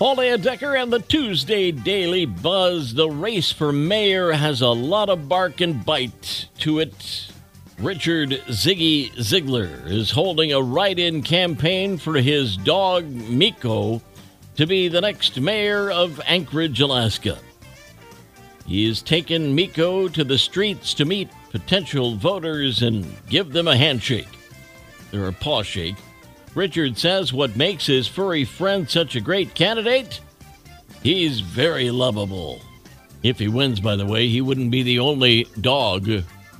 Paul Decker and the Tuesday Daily Buzz. The race for mayor has a lot of bark and bite to it. Richard Ziggy Ziegler is holding a write in campaign for his dog Miko to be the next mayor of Anchorage, Alaska. He has taken Miko to the streets to meet potential voters and give them a handshake. Or a paw shake. Richard says what makes his furry friend such a great candidate? He's very lovable. If he wins, by the way, he wouldn't be the only dog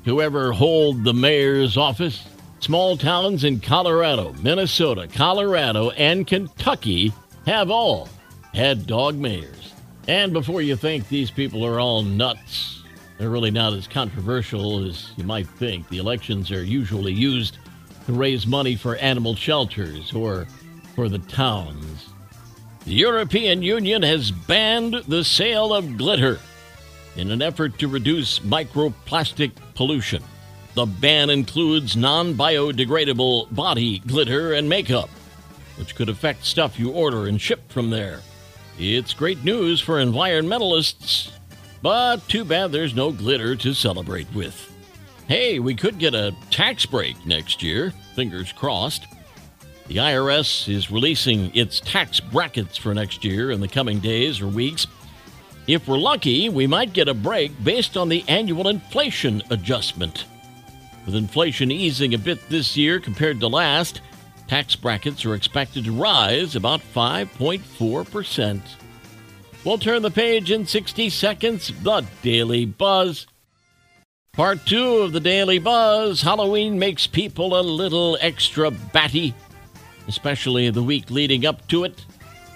to ever hold the mayor's office. Small towns in Colorado, Minnesota, Colorado, and Kentucky have all had dog mayors. And before you think these people are all nuts, they're really not as controversial as you might think. The elections are usually used to raise money for animal shelters or for the towns. The European Union has banned the sale of glitter in an effort to reduce microplastic pollution. The ban includes non biodegradable body glitter and makeup, which could affect stuff you order and ship from there. It's great news for environmentalists, but too bad there's no glitter to celebrate with. Hey, we could get a tax break next year, fingers crossed. The IRS is releasing its tax brackets for next year in the coming days or weeks. If we're lucky, we might get a break based on the annual inflation adjustment. With inflation easing a bit this year compared to last, tax brackets are expected to rise about 5.4%. We'll turn the page in 60 seconds. The Daily Buzz. Part two of the Daily Buzz Halloween makes people a little extra batty, especially the week leading up to it,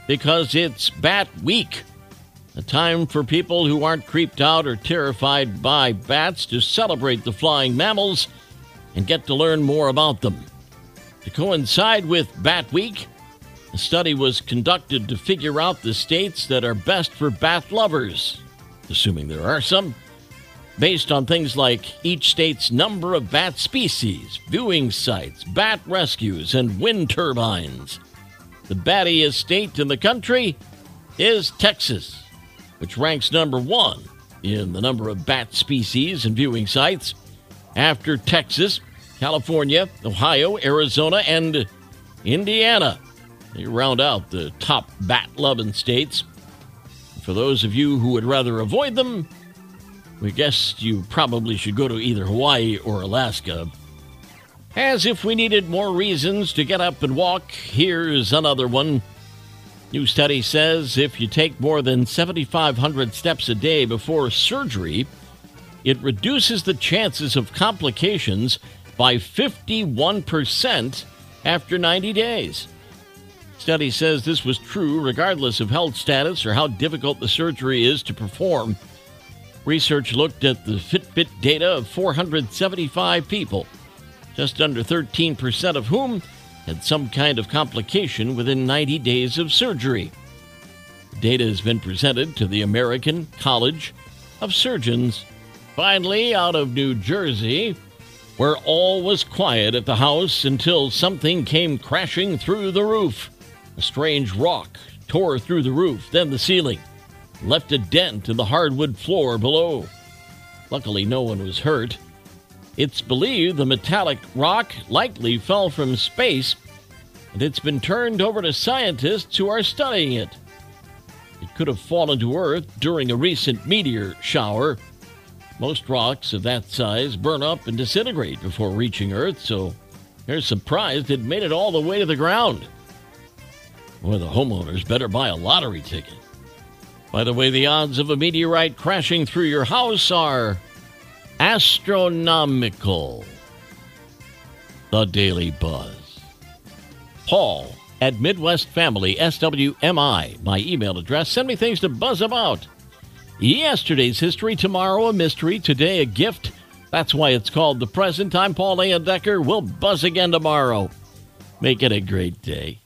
because it's Bat Week. A time for people who aren't creeped out or terrified by bats to celebrate the flying mammals and get to learn more about them. To coincide with Bat Week, a study was conducted to figure out the states that are best for bat lovers, assuming there are some based on things like each state's number of bat species, viewing sites, bat rescues, and wind turbines. The battiest state in the country is Texas, which ranks number one in the number of bat species and viewing sites. After Texas, California, Ohio, Arizona, and Indiana. They round out the top bat loving states. For those of you who would rather avoid them, we guess you probably should go to either Hawaii or Alaska. As if we needed more reasons to get up and walk, here's another one. New study says if you take more than 7,500 steps a day before surgery, it reduces the chances of complications by 51% after 90 days. Study says this was true regardless of health status or how difficult the surgery is to perform. Research looked at the Fitbit data of 475 people, just under 13% of whom had some kind of complication within 90 days of surgery. Data has been presented to the American College of Surgeons. Finally, out of New Jersey, where all was quiet at the house until something came crashing through the roof. A strange rock tore through the roof, then the ceiling left a dent in the hardwood floor below. Luckily, no one was hurt. It's believed the metallic rock likely fell from space, and it's been turned over to scientists who are studying it. It could have fallen to Earth during a recent meteor shower. Most rocks of that size burn up and disintegrate before reaching Earth, so they're surprised it made it all the way to the ground. Boy, the homeowners better buy a lottery ticket. By the way, the odds of a meteorite crashing through your house are astronomical. The Daily Buzz. Paul at Midwest Family, SWMI, my email address. Send me things to buzz about. Yesterday's history, tomorrow a mystery, today a gift. That's why it's called the present. I'm Paul Layendecker. We'll buzz again tomorrow. Make it a great day.